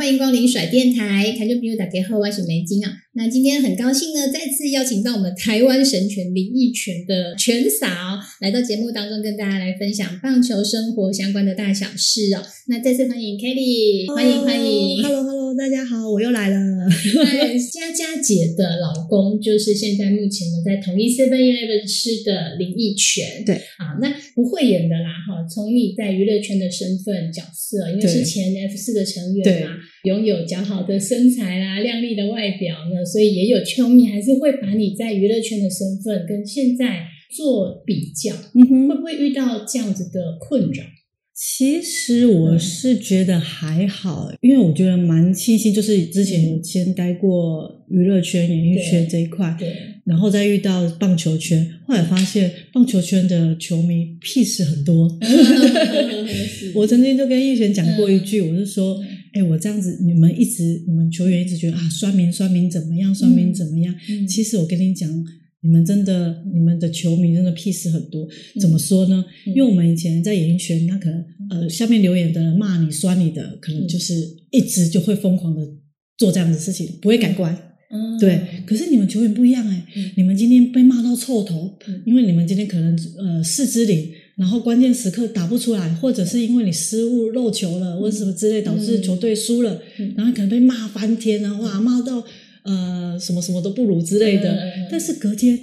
欢迎光临甩电台，台中朋友打给后，我是梅金啊。那今天很高兴呢，再次邀请到我们台湾神拳林义泉的拳嫂来到节目当中，跟大家来分享棒球生活相关的大小事哦。那再次欢迎 Kelly，欢迎欢迎，Hello Hello，大家好，我又来了。佳佳姐的老公就是现在目前呢在同一 Seven Eleven 吃的林义泉，对啊，那不会演的啦哈。从你在娱乐圈的身份角色，因为是前 F 四的成员嘛。拥有较好的身材啦、啊，靓丽的外表呢，所以也有球迷还是会把你在娱乐圈的身份跟现在做比较，嗯哼，会不会遇到这样子的困扰？其实我是觉得还好，嗯、因为我觉得蛮庆幸，就是之前有先待过娱乐圈、演艺圈这一块，对，然后再遇到棒球圈，后来发现棒球圈的球迷屁事很多。我曾经就跟义泉讲过一句，嗯、我是说。哎，我这样子，你们一直，你们球员一直觉得啊，酸民酸民怎么样，酸民怎么样？嗯、其实我跟你讲，你们真的，你们的球迷真的屁事很多。怎么说呢？嗯、因为我们以前在演艺圈，那可能呃，下面留言的人骂你、酸你的，可能就是一直就会疯狂的做这样的事情，不会改观。嗯，对。可是你们球员不一样哎，嗯、你们今天被骂到臭头，嗯、因为你们今天可能呃，四支领。然后关键时刻打不出来，或者是因为你失误漏球了，嗯、或者什么之类导致球队输了，嗯、然后可能被骂翻天啊，哇，骂到呃什么什么都不如之类的。嗯、但是隔天，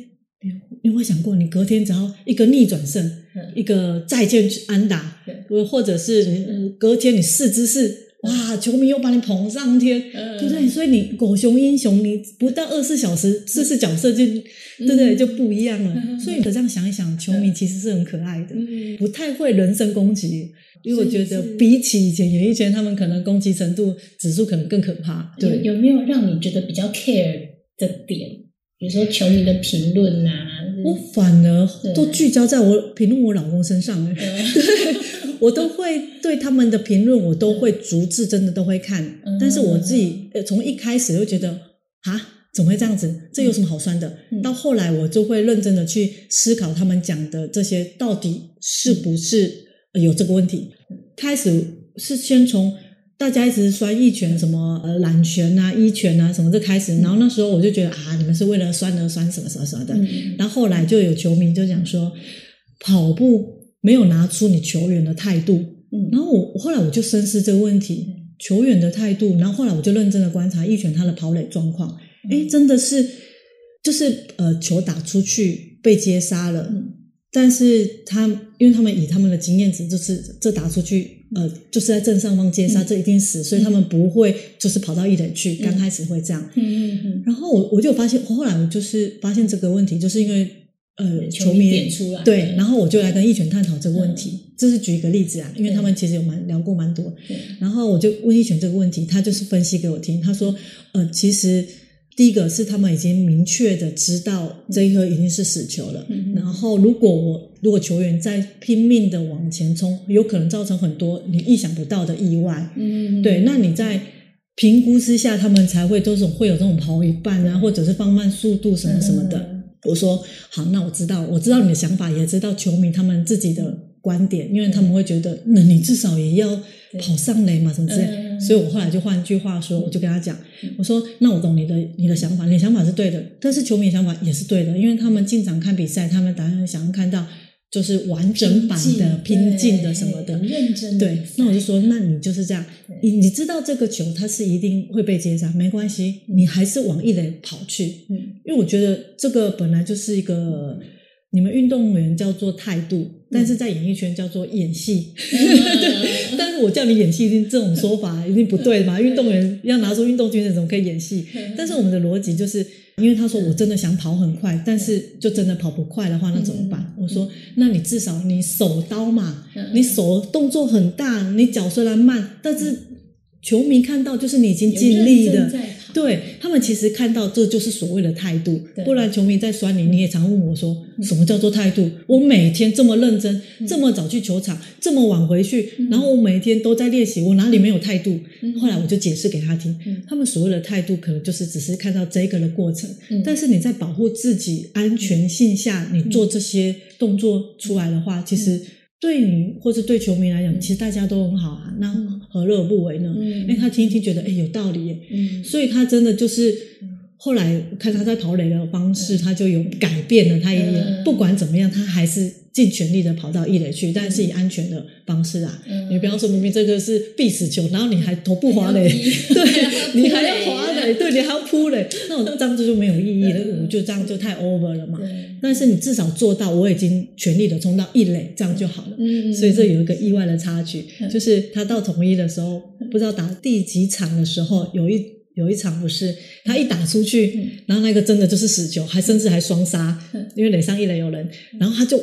你有没有想过，你隔天只要一个逆转胜，嗯、一个再见安打，嗯、或者是、嗯、隔天你四支四。哇！球迷又把你捧上天，嗯、对不对？所以你狗熊英雄，你不到二十四小时，试试角色就，嗯、对不对？就不一样了。嗯、所以你这样想一想，球迷其实是很可爱的，嗯、不太会人身攻击。因为我觉得比起以前演艺圈，他们可能攻击程度指数可能更可怕。对，有没有让你觉得比较 care 的点？比如说球迷的评论啊，我反而都聚焦在我评论我老公身上。我都会对他们的评论，我都会逐字真的都会看，嗯、但是我自己呃从一开始就觉得啊，怎么会这样子？这有什么好酸的？嗯、到后来我就会认真的去思考他们讲的这些到底是不是有这个问题。嗯、开始是先从大家一直酸一拳什么呃懒拳啊、一拳啊什么就开始，然后那时候我就觉得啊，你们是为了酸而酸什么什么什么的。嗯、然后后来就有球迷就讲说跑步。没有拿出你球员的态度，嗯，然后我后来我就深思这个问题，球员的态度，然后后来我就认真的观察一拳他的跑垒状况，诶，真的是，就是呃，球打出去被接杀了，嗯，但是他因为他们以他们的经验值，就是这打出去，呃，就是在正上方接杀，这一定死，所以他们不会就是跑到一垒去，刚开始会这样，嗯嗯嗯，然后我我就发现，后来我就是发现这个问题，就是因为。呃，球迷点出来对，然后我就来跟义拳探讨这个问题，嗯、这是举一个例子啊，因为他们其实有蛮聊过蛮多，对。然后我就问义拳这个问题，他就是分析给我听，他说，呃，其实第一个是他们已经明确的知道这一颗已经是死球了，嗯、然后如果我如果球员在拼命的往前冲，有可能造成很多你意想不到的意外，嗯，对，那你在评估之下，他们才会都是会有这种跑一半啊，或者是放慢速度什么什么的。嗯。我说好，那我知道，我知道你的想法，也知道球迷他们自己的观点，因为他们会觉得，那你至少也要跑上垒嘛，什么之类。嗯、所以我后来就换句话说，我就跟他讲，我说那我懂你的你的想法，你的想法是对的，但是球迷的想法也是对的，因为他们进场看比赛，他们当然想要看到。就是完整版的拼劲的什么的，认真对。那我就说，那你就是这样，你你知道这个球它是一定会被接杀，没关系，你还是往一垒跑去。嗯，因为我觉得这个本来就是一个你们运动员叫做态度。但是在演艺圈叫做演戏。但是我叫你演戏，这种说法一定不对嘛？运动员要拿出运动精神，怎么可以演戏？但是我们的逻辑就是，因为他说我真的想跑很快，但是就真的跑不快的话，那怎么办？我说，那你至少你手刀嘛，你手动作很大，你脚虽然慢，但是球迷看到就是你已经尽力的。对，他们其实看到这就是所谓的态度，不然球迷在酸你，你也常问我说，什么叫做态度？我每天这么认真，这么早去球场，这么晚回去，然后我每天都在练习，我哪里没有态度？后来我就解释给他听，他们所谓的态度可能就是只是看到这个的过程，但是你在保护自己安全性下，你做这些动作出来的话，其实。对你或者对球迷来讲，其实大家都很好啊，那何乐而不为呢？嗯，因为他听一听觉得哎有道理耶，嗯，所以他真的就是后来看他在跑垒的方式，他就有改变了，他也不管怎么样，他还是。尽全力的跑到一垒去，但是以安全的方式啊。嗯、你不要说，明明这个是必死球，然后你还投不滑垒，对，你还要滑垒，对，你还要扑垒，那我这样子就没有意义了，我就这样就太 over 了嘛。但是你至少做到，我已经全力的冲到一垒，这样就好了。嗯，所以这有一个意外的插曲，嗯、就是他到统一的时候，不知道打第几场的时候，有一有一场不是他一打出去，嗯、然后那个真的就是死球，还甚至还双杀，因为垒上一垒有人，然后他就。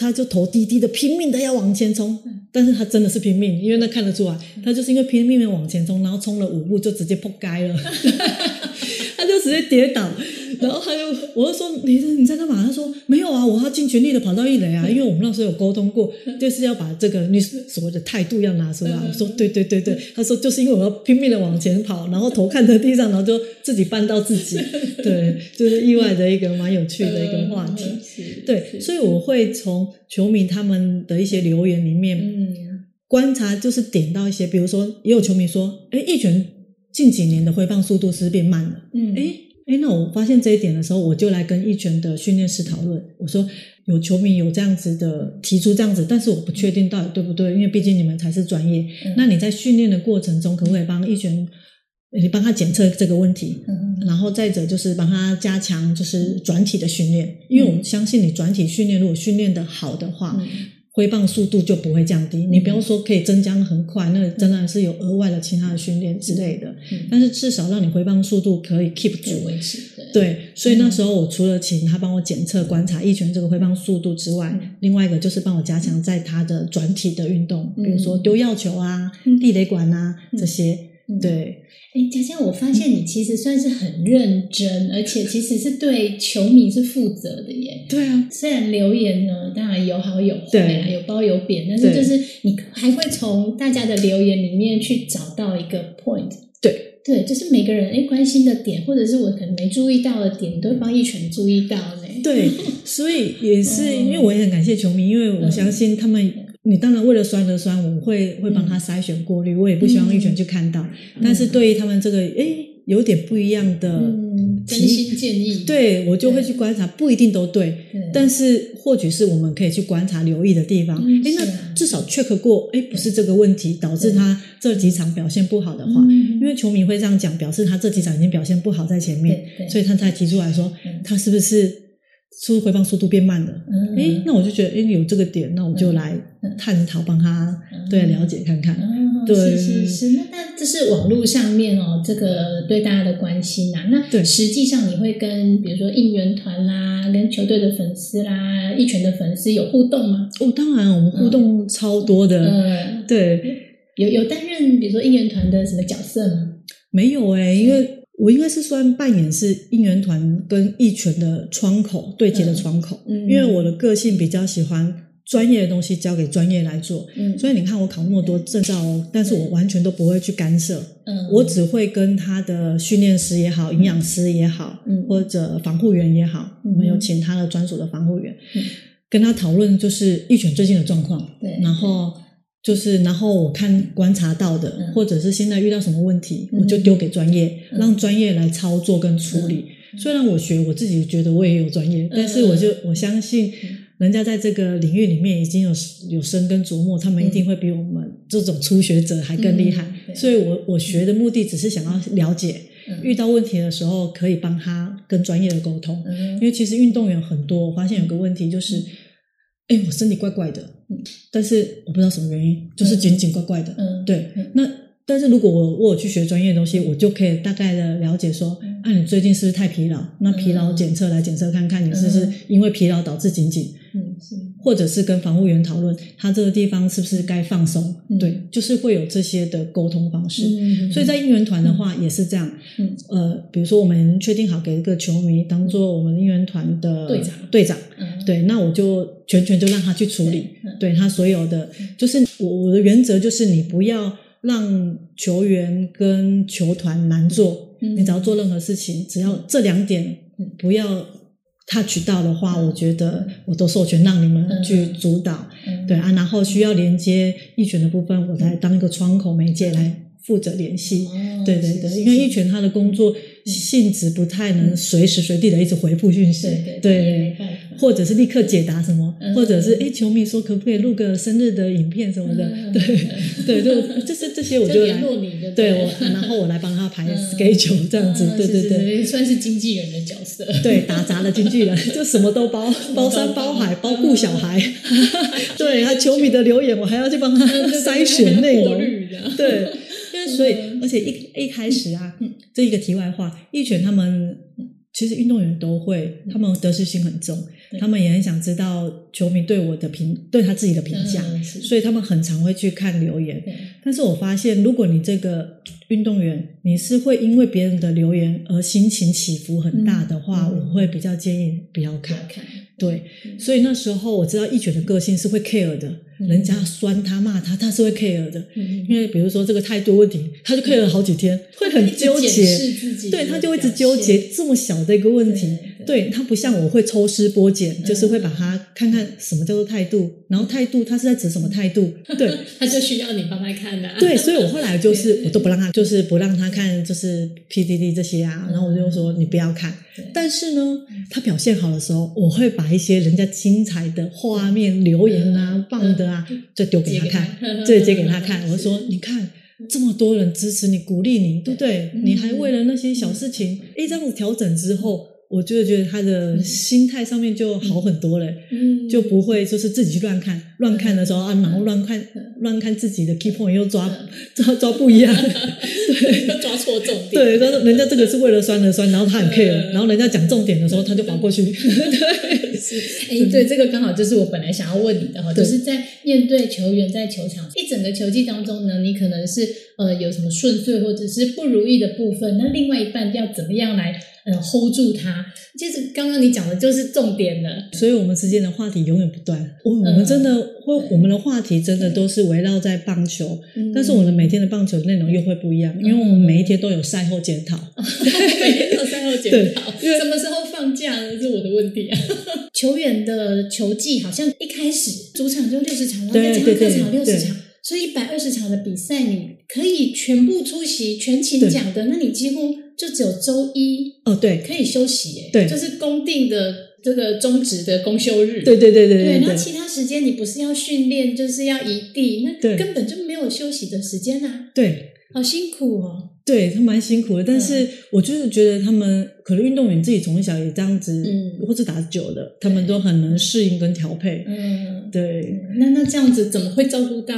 他就头低低的拼命的要往前冲，但是他真的是拼命，因为那看得出来，他就是因为拼命的往前冲，然后冲了五步就直接扑街了，他就直接跌倒，然后他就，我就说你你在干嘛？他说没有啊，我要尽全力的跑到一垒啊，因为我们那时候有沟通过，就是要把这个你所谓的态度要拿出来。我说对对对对，他说就是因为我要拼命的往前跑，然后头看着地上，然后就自己绊到自己，对，就是意外的一个蛮有趣的一个话题，对，所以我会从。球迷他们的一些留言里面，嗯，观察就是点到一些，比如说也有球迷说，哎，一拳近几年的挥棒速度是变慢了，嗯，哎哎，那我发现这一点的时候，我就来跟一拳的训练师讨论，我说有球迷有这样子的提出这样子，但是我不确定到底对不对，因为毕竟你们才是专业，嗯，那你在训练的过程中，可不可以帮一拳？你帮他检测这个问题，嗯、然后再者就是帮他加强就是转体的训练，嗯、因为我们相信你转体训练如果训练的好的话，嗯、挥棒速度就不会降低。嗯、你不要说可以增加很快，那真的是有额外的其他的训练之类的，嗯、但是至少让你挥棒速度可以 keep 住维持。对，所以那时候我除了请他帮我检测观察一拳这个挥棒速度之外，嗯、另外一个就是帮我加强在他的转体的运动，嗯、比如说丢药球啊、嗯、地雷管啊、嗯、这些。对，哎，佳佳，我发现你其实算是很认真，而且其实是对球迷是负责的耶。对啊，虽然留言呢，当然有好有坏啊，有褒有贬，但是就是你还会从大家的留言里面去找到一个 point。对，对，就是每个人哎关心的点，或者是我可能没注意到的点，你都会帮一拳注意到呢。对，所以也是 因为我也很感谢球迷，因为我相信他们。你当然为了酸而酸，我会会帮他筛选过滤，嗯、我也不希望玉泉去看到。嗯、但是对于他们这个，诶有点不一样的真心建议，对我就会去观察，不一定都对，对。但是或许是我们可以去观察、留意的地方。哎、嗯、那至少 check 过，诶不是这个问题导致他这几场表现不好的话，因为球迷会这样讲，表示他这几场已经表现不好在前面，所以他才提出来说，他是不是？速回放速度变慢了，嗯，诶，那我就觉得，诶，有这个点，那我就来探讨，帮他对了解看看，对，是是是，那那这是网络上面哦，这个对大家的关心呐，那对，实际上你会跟比如说应援团啦，跟球队的粉丝啦，一拳的粉丝有互动吗？哦，当然，我们互动超多的，嗯，对，有有担任比如说应援团的什么角色吗？没有诶，因为。我应该是算扮演是应援团跟一拳的窗口，对接的窗口，因为我的个性比较喜欢专业的东西交给专业来做，嗯、所以你看我考那么多证照哦，但是我完全都不会去干涉，嗯、我只会跟他的训练师也好，营养师也好，嗯、或者防护员也好，我们有请他的专属的防护员，嗯、跟他讨论就是一拳最近的状况，对，然后。就是，然后我看观察到的，嗯、或者是现在遇到什么问题，嗯、我就丢给专业，嗯、让专业来操作跟处理。嗯、虽然我学，我自己觉得我也有专业，嗯、但是我就我相信，人家在这个领域里面已经有有深耕琢磨，他们一定会比我们这种初学者还更厉害。嗯、所以我我学的目的只是想要了解，嗯、遇到问题的时候可以帮他跟专业的沟通。嗯、因为其实运动员很多，我发现有个问题就是。哎，我身体怪怪的，嗯，但是我不知道什么原因，就是紧紧怪怪的，嗯，对，那。但是如果我我有去学专业的东西，我就可以大概的了解说，啊，你最近是不是太疲劳？那疲劳检测来检测看看，你是不是因为疲劳导致紧紧？嗯，是。或者是跟防护员讨论，他这个地方是不是该放松？对，就是会有这些的沟通方式。所以在应援团的话也是这样。嗯，呃，比如说我们确定好给一个球迷当做我们应援团的队长，队长。嗯，对，那我就全权就让他去处理。对他所有的，就是我我的原则就是你不要。让球员跟球团难做，嗯、你只要做任何事情，只要这两点不要 touch 到的话，嗯、我觉得我都授权让你们去主导，嗯、对啊，然后需要连接一选的部分，我来当一个窗口媒介来负责联系，哦、对对对，因为一拳他的工作。性质不太能随时随地的一直回复讯息，对，或者是立刻解答什么，或者是哎，球迷说可不可以录个生日的影片什么的，对，对，就就是这些我就来，对我，然后我来帮他排 schedule 这样子，对对对，算是经纪人的角色，对，打杂的经纪人，就什么都包，包山包海，包顾小孩，对，他球迷的留言我还要去帮他筛选内容，对。所以，而且一一开始啊，这一个题外话，一拳他们其实运动员都会，他们得失心很重，他们也很想知道球迷对我的评，对他自己的评价，所以他们很常会去看留言。但是我发现，如果你这个运动员你是会因为别人的留言而心情起伏很大的话，我会比较建议不要看。对，所以那时候我知道一卷的个性是会 care 的。人家酸他骂他，他是会 care 的，因为比如说这个态度问题，他就 care 了好几天，会很纠结，对，他就一直纠结这么小的一个问题，对，他不像我会抽丝剥茧，就是会把他看看什么叫做态度，然后态度他是在指什么态度，对，他就需要你帮他看的，对，所以我后来就是我都不让他，就是不让他看，就是 PDD 这些啊，然后我就说你不要看，但是呢，他表现好的时候，我会把一些人家精彩的画面留言啊，棒的。啊，就丢给他看，这接给他看。我说：“你看，这么多人支持你、鼓励你，对不对？你还为了那些小事情，哎，这样子调整之后，我就觉得他的心态上面就好很多了，就不会就是自己去乱看，乱看的时候啊，然后乱看，乱看自己的 key point 又抓抓抓不一样，对，抓错重点。对，他说人家这个是为了酸而酸，然后他很 care，然后人家讲重点的时候，他就滑过去。对。”是。哎，对，这个刚好就是我本来想要问你的哈，就是在面对球员在球场一整个球季当中呢，你可能是呃有什么顺遂或者是不如意的部分，那另外一半要怎么样来呃 hold 住它？其实刚刚你讲的就是重点了，所以我们之间的话题永远不断。我我们真的会，我们的话题真的都是围绕在棒球，但是我们每天的棒球内容又会不一样，因为我们每一天都有赛后检讨，每天都有赛后检讨，什么时候放假呢？是我的问题。啊。球员的球技好像一开始主场就六十场，然后再加上客场六十场，所以一百二十场的比赛你可以全部出席、全勤奖的，那你几乎就只有周一哦，对，可以休息，哎，对，就是公定的这个中职的公休日，对对对对对，然后其他时间你不是要训练，就是要移地，那根本就没有休息的时间啊，对，好辛苦哦。对他蛮辛苦的，但是我就是觉得他们可能运动员自己从小也这样子，嗯，或者打久了，他们都很能适应跟调配。嗯，对。那那这样子怎么会照顾到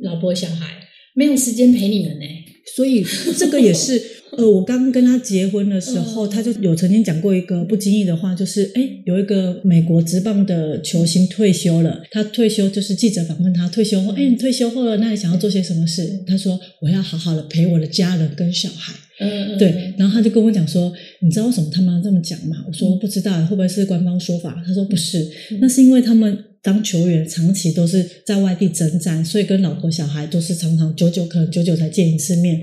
老婆小孩？没有时间陪你们呢？所以这个也是。呃，我刚跟他结婚的时候，他就有曾经讲过一个不经意的话，就是哎，有一个美国职棒的球星退休了。他退休就是记者访问他退休后，哎，你退休后了，那你想要做些什么事？他说我要好好的陪我的家人跟小孩。嗯，对。然后他就跟我讲说，你知道为什么他们要这么讲吗？我说不知道，会不会是官方说法？他说不是，那是因为他们。当球员长期都是在外地征战，所以跟老婆小孩都是常常久久可能久久才见一次面。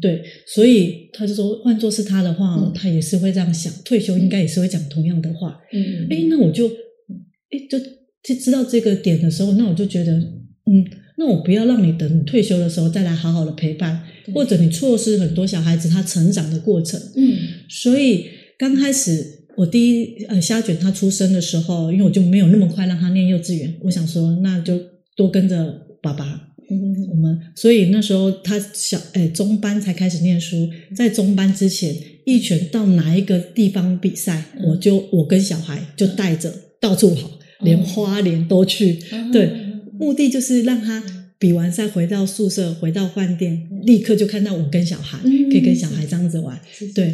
对，所以他就说，换作是他的话，嗯、他也是会这样想，退休应该也是会讲同样的话。嗯，哎，那我就，哎，就就知道这个点的时候，那我就觉得，嗯，那我不要让你等你退休的时候再来好好的陪伴，或者你错失很多小孩子他成长的过程。嗯，所以刚开始。我第一呃，虾卷他出生的时候，因为我就没有那么快让他念幼稚园，我想说那就多跟着爸爸，嗯，我们所以那时候他小哎中班才开始念书，在中班之前，一拳到哪一个地方比赛，我就我跟小孩就带着到处跑，连花莲都去。对，目的就是让他比完赛回到宿舍，回到饭店，立刻就看到我跟小孩，可以跟小孩这样子玩。对，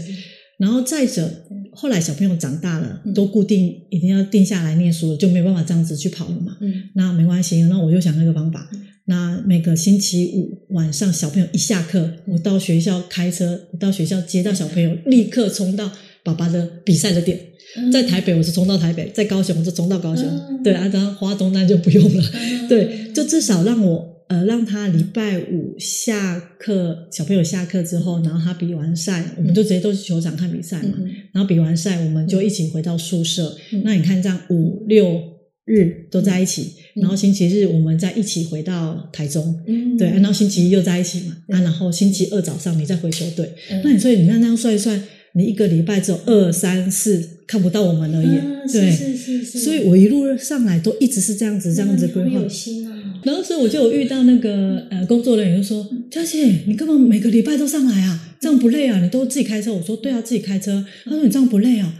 然后再者，后来小朋友长大了，都固定一定要定下来念书了，就没办法这样子去跑了嘛。嗯。那没关系，那我就想那个方法。那每个星期五晚上，小朋友一下课，我到学校开车，我到学校接到小朋友，立刻冲到爸爸的比赛的点。在台北，我是冲到台北；在高雄，我是冲到高雄。对啊，然后花东那就不用了。对，就至少让我呃让他礼拜五下课，小朋友下课之后，然后他比完赛，我们就直接都去球场看比赛嘛。然后比完赛，我们就一起回到宿舍。那你看这样五六。日都在一起，嗯、然后星期日我们再一起回到台中，嗯、对，然后星期一又在一起嘛，对啊，然后星期二早上你再回球队，嗯、那你所以你看那样算一算，你一个礼拜只有二三四看不到我们而已，嗯、对，是是是是，所以我一路上来都一直是这样子这样子规划，有心啊，然后所以我就有遇到那个呃工作人员就说，佳姐，你干嘛每个礼拜都上来啊？这样不累啊？你都自己开车？我说对啊，自己开车。他说你这样不累啊？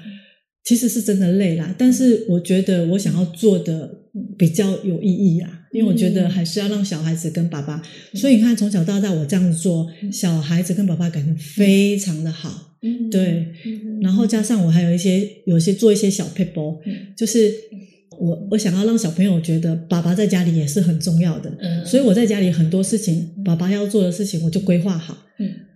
其实是真的累啦，但是我觉得我想要做的比较有意义啊，因为我觉得还是要让小孩子跟爸爸，所以你看从小到大我这样子做，小孩子跟爸爸感情非常的好，嗯对，然后加上我还有一些有些做一些小撇步，就是我我想要让小朋友觉得爸爸在家里也是很重要的，所以我在家里很多事情爸爸要做的事情我就规划好，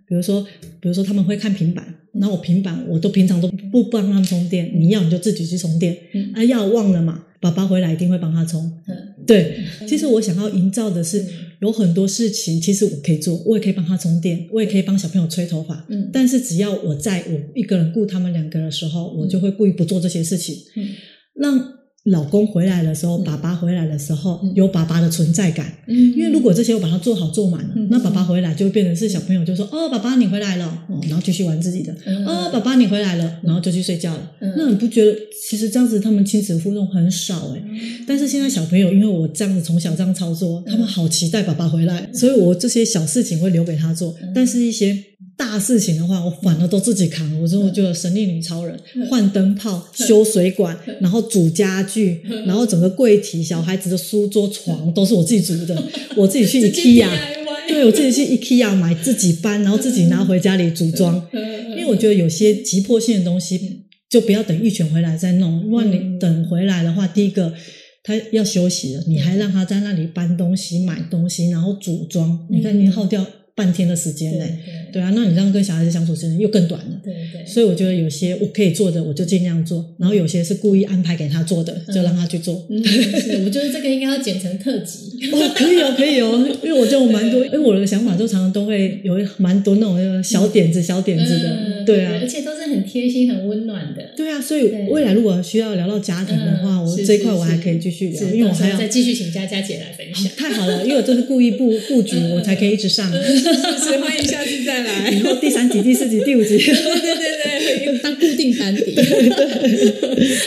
比如说比如说他们会看平板。然后我平板我都平常都不帮他们充电，你要你就自己去充电。嗯、啊，要忘了嘛，爸爸回来一定会帮他充。嗯、对，其实我想要营造的是有很多事情，其实我可以做，我也可以帮他充电，我也可以帮小朋友吹头发。嗯，但是只要我在我一个人顾他们两个的时候，我就会故意不做这些事情。嗯，让。老公回来的时候，爸爸回来的时候，有爸爸的存在感。嗯，因为如果这些我把它做好做满了，那爸爸回来就会变成是小朋友就说：“哦，爸爸你回来了。”哦，然后继续玩自己的。哦，爸爸你回来了，然后就去睡觉了。那你不觉得其实这样子他们亲子互动很少诶？但是现在小朋友因为我这样子从小这样操作，他们好期待爸爸回来，所以我这些小事情会留给他做，但是一些。大事情的话，我反而都自己扛。我说，我就神力女超人，换灯泡、修水管，然后煮家具，然后整个柜体、小孩子的书桌、床都是我自己组的。我自己去 IKEA，对，我自己去 IKEA 买，自己搬，然后自己拿回家里组装。因为我觉得有些急迫性的东西，就不要等玉泉回来再弄。如果你等回来的话，第一个他要休息了，你还让他在那里搬东西、买东西，然后组装，你看你耗掉。半天的时间呢，对啊，那你这样跟小孩子相处时间又更短了，对对。所以我觉得有些我可以做的，我就尽量做，然后有些是故意安排给他做的，就让他去做。嗯，是，我觉得这个应该要剪成特辑。哦，可以哦，可以哦，因为我就蛮多，因为我的想法都常常都会有蛮多那种小点子、小点子的，对啊，而且都是很贴心、很温暖的。对啊，所以未来如果需要聊到家庭的话，我这一块我还可以继续聊，因为我还要再继续请佳佳姐来分享。太好了，因为我这是故意布布局，我才可以一直上。所以欢迎下次再来，以后第三集、第四集、第五集，对对对对，当固定班底。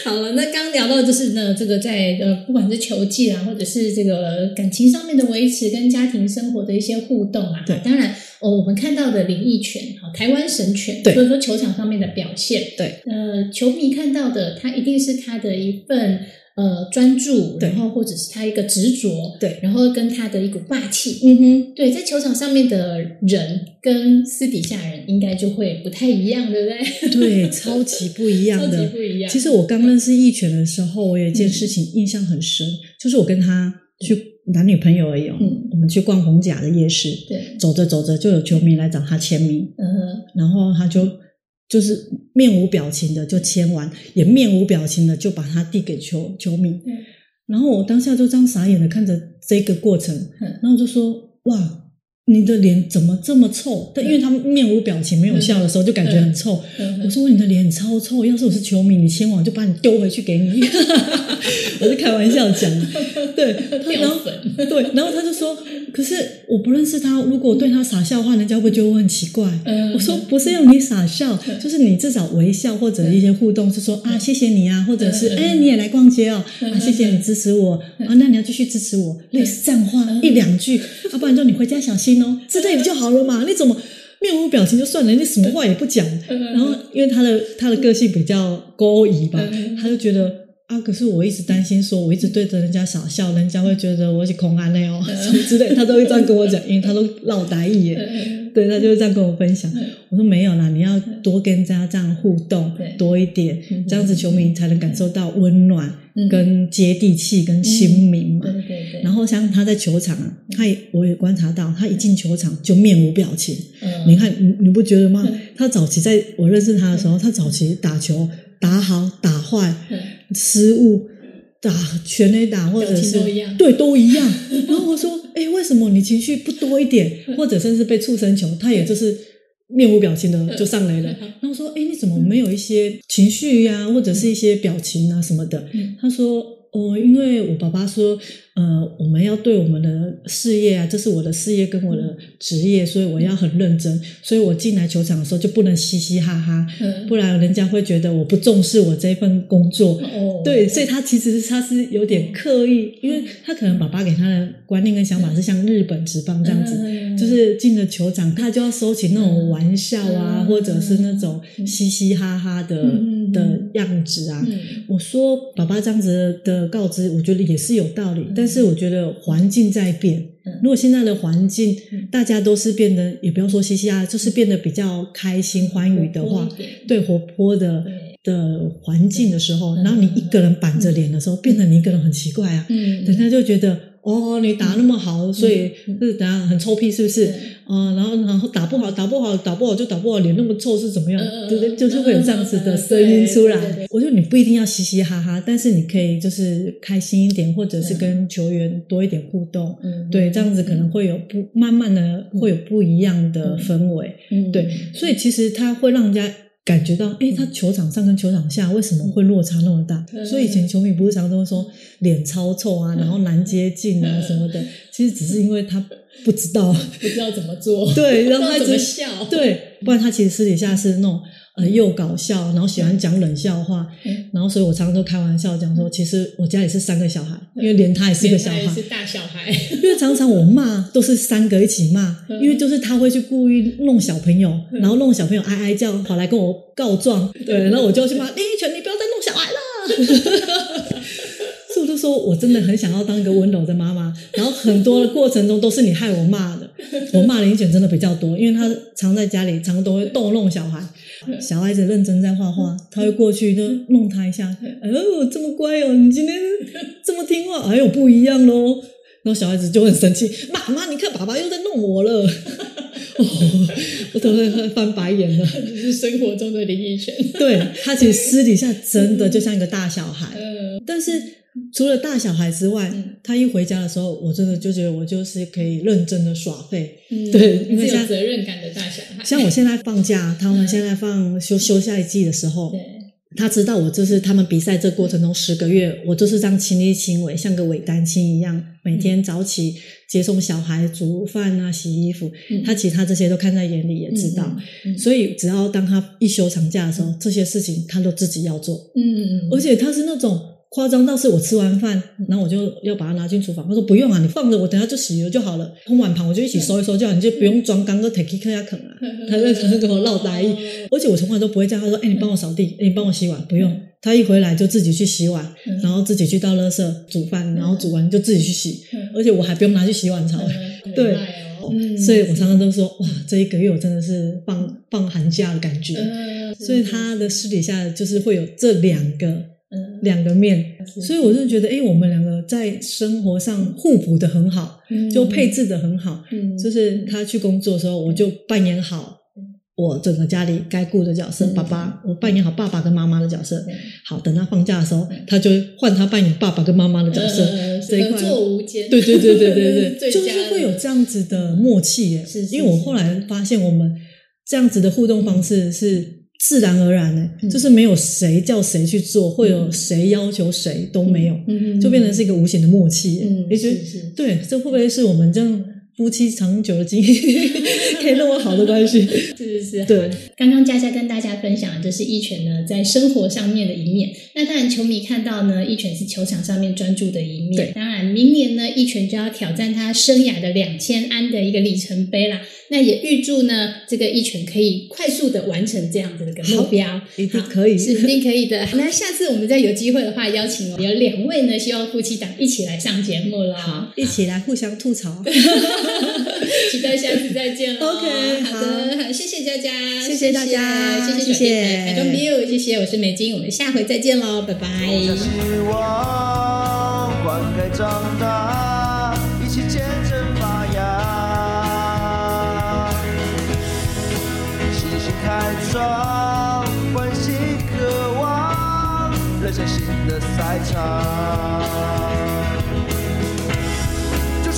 好了，那刚聊到就是呢，这个在呃，不管是球技啊，或者是这个感情上面的维持，跟家庭生活的一些互动啊。对，当然哦，我们看到的林益全，台湾神犬，对，所以说球场上面的表现，对，呃，球迷看到的，他一定是他的一份。呃，专注，然后或者是他一个执着，对，然后跟他的一股霸气，嗯哼，对，在球场上面的人跟私底下人应该就会不太一样，对不对？对，超级不一样的，超级不一样。其实我刚认识益全的时候，我有一件事情印象很深，嗯、就是我跟他去男女朋友而已，嗯，我们去逛红甲的夜市，对，走着走着就有球迷来找他签名，嗯哼，然后他就。就是面无表情的就签完，也面无表情的就把它递给球球迷。嗯、然后我当下就这样傻眼的看着这个过程，嗯、然后我就说：“哇，你的脸怎么这么臭？”但因为他们面无表情没有笑的时候，就感觉很臭。嗯、我说：“你的脸超臭，要是我是球迷，你签完就把你丢回去给你。”我是开玩笑讲，对，然后对，然后他就说。可是我不认识他，如果我对他傻笑的话，人家会不会觉得我很奇怪？嗯、我说不是要你傻笑，嗯、就是你至少微笑或者一些互动，是说、嗯、啊谢谢你啊，或者是哎、嗯、你也来逛街哦，谢谢你支持我、嗯、啊，那你要继续支持我，类似这样话、嗯、一两句，要、啊、不然就你回家小心哦之类的就好了嘛。你怎么面无表情就算了，你什么话也不讲？嗯、然后因为他的他的个性比较勾引吧，嗯、他就觉得。啊，可是我一直担心说，我一直对着人家傻笑，人家会觉得我是恐安的哦，什么之类，他都会这样跟我讲，因为他都唠台语耶，对，他就会这样跟我分享。我说没有啦，你要多跟人家这样互动多一点，这样子球迷才能感受到温暖、跟接地气、跟亲民嘛。对对对。然后像他在球场啊，他也我也观察到，他一进球场就面无表情。你看，你你不觉得吗？他早期在我认识他的时候，他早期打球打好打坏。失误打全垒打，或者是对都一样。然后我说：“哎，为什么你情绪不多一点？或者甚至被触身球，他也就是面无表情的 就上来了。”然后说：“哎，你怎么没有一些情绪呀，或者是一些表情啊什么的？”他说：“哦，因为我爸爸说。”呃，我们要对我们的事业啊，这是我的事业跟我的职业，所以我要很认真。所以我进来球场的时候就不能嘻嘻哈哈，不然人家会觉得我不重视我这份工作。哦，对，所以他其实他是有点刻意，因为他可能爸爸给他的观念跟想法是像日本职棒这样子，就是进了球场他就要收起那种玩笑啊，或者是那种嘻嘻哈哈的的样子啊。我说爸爸这样子的告知，我觉得也是有道理，但是我觉得环境在变，如果现在的环境大家都是变得，也不要说嘻嘻啊，就是变得比较开心欢愉的话，对活泼的的环境的时候，然后你一个人板着脸的时候，变得你一个人很奇怪啊，人家就觉得。哦，你打那么好，所以是等下很臭屁，是不是？嗯，然后然后打不好，打不好，打不好就打不好，脸那么臭是怎么样？对对，就是会有这样子的声音出来。我觉得你不一定要嘻嘻哈哈，但是你可以就是开心一点，或者是跟球员多一点互动。嗯，对，这样子可能会有不慢慢的会有不一样的氛围。嗯，对，所以其实它会让人家。感觉到，哎，他球场上跟球场下为什么会落差那么大？所以以前球迷不是常都说脸超臭啊，然后难接近啊什么的，其实只是因为他不知道，不知道怎么做，对，然后他怎么笑，对，不然他其实私底下是那种。呃，又搞笑，然后喜欢讲冷笑话，然后所以我常常都开玩笑讲说，其实我家也是三个小孩，因为连他也是个小孩，是大小孩。因为常常我骂都是三个一起骂，因为就是他会去故意弄小朋友，然后弄小朋友哀哀叫，跑来跟我告状，对，然后我就要去骂林一全，你不要再弄小孩了。所以我就说我真的很想要当一个温柔的妈妈，然后很多的过程中都是你害我骂的，我骂林益全真的比较多，因为他常在家里，常常都会逗弄小孩。小孩子认真在画画，他会过去就弄他一下。哎呦，这么乖哦！你今天这么听话，哎呦，不一样喽。然后小孩子就很生气，妈妈，你看爸爸又在弄我了。哦，我都会翻白眼了。这是生活中的林依晨。对，他其实私底下真的就像一个大小孩，但是。除了大小孩之外，嗯、他一回家的时候，我真的就觉得我就是可以认真的耍废，嗯、对，因为像责任感的大小孩。像我现在放假，他们现在放休休夏季的时候，对他知道我就是他们比赛这过程中十个月，我就是这样亲力亲为，像个伪单亲一样，每天早起接送小孩、煮饭啊、洗衣服，嗯、他其他这些都看在眼里，也知道。所以只要当他一休长假的时候，嗯、这些事情他都自己要做。嗯嗯嗯，而且他是那种。夸张到是我吃完饭，然后我就要把它拿进厨房。他说不用啊，你放着，我等下就洗了就好了。冲碗盘我就一起 收一收，就好你就不用装缸个 take 克亚肯啊。他在他跟我唠大意，而且我从来都不会叫他说，哎，你帮我扫地，哎，你帮我洗碗，不用。他一回来就自己去洗碗，然后自己去倒垃圾、煮饭，然后煮完就自己去洗，而且我还不用拿去洗碗槽。对，所以我常常都说，哇，这一个月我真的是放放寒假的感觉。所以他的私底下就是会有这两个。两个面，所以我就觉得，哎，我们两个在生活上互补的很好，就配置的很好。嗯，就是他去工作的时候，我就扮演好我整个家里该顾的角色，爸爸，我扮演好爸爸跟妈妈的角色。好，等他放假的时候，他就换他扮演爸爸跟妈妈的角色。这一块，合作无间。对对对对对对，就是会有这样子的默契耶。是，因为我后来发现，我们这样子的互动方式是。自然而然的，就是没有谁叫谁去做，会有谁要求谁都没有，就变成是一个无形的默契。嗯，也就是。对，这会不会是我们这样夫妻长久的经验，可以那么好的关系，是是是。对，刚刚佳佳跟大家分享的就是一拳呢在生活上面的一面。那当然，球迷看到呢，一拳是球场上面专注的一面。对，当然，明年呢，一拳就要挑战他生涯的两千安的一个里程碑啦。那也预祝呢，这个一拳可以快速的完成这样子的一个目标，一定可以，是一定可以的。那下次我们再有机会的话，邀请有两位呢，希望夫妻档一起来上节目了，好，一起来互相吐槽。期待下次再见了。OK，好的，好，谢谢佳佳，谢谢大家，谢谢谢谢，台中 View，谢谢，我是美金，我们下回再见喽，拜拜。就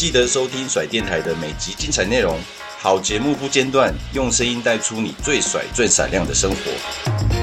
记得收听甩电台的每集精彩内容，好节目不间断，用声音带出你最甩最闪亮的生活。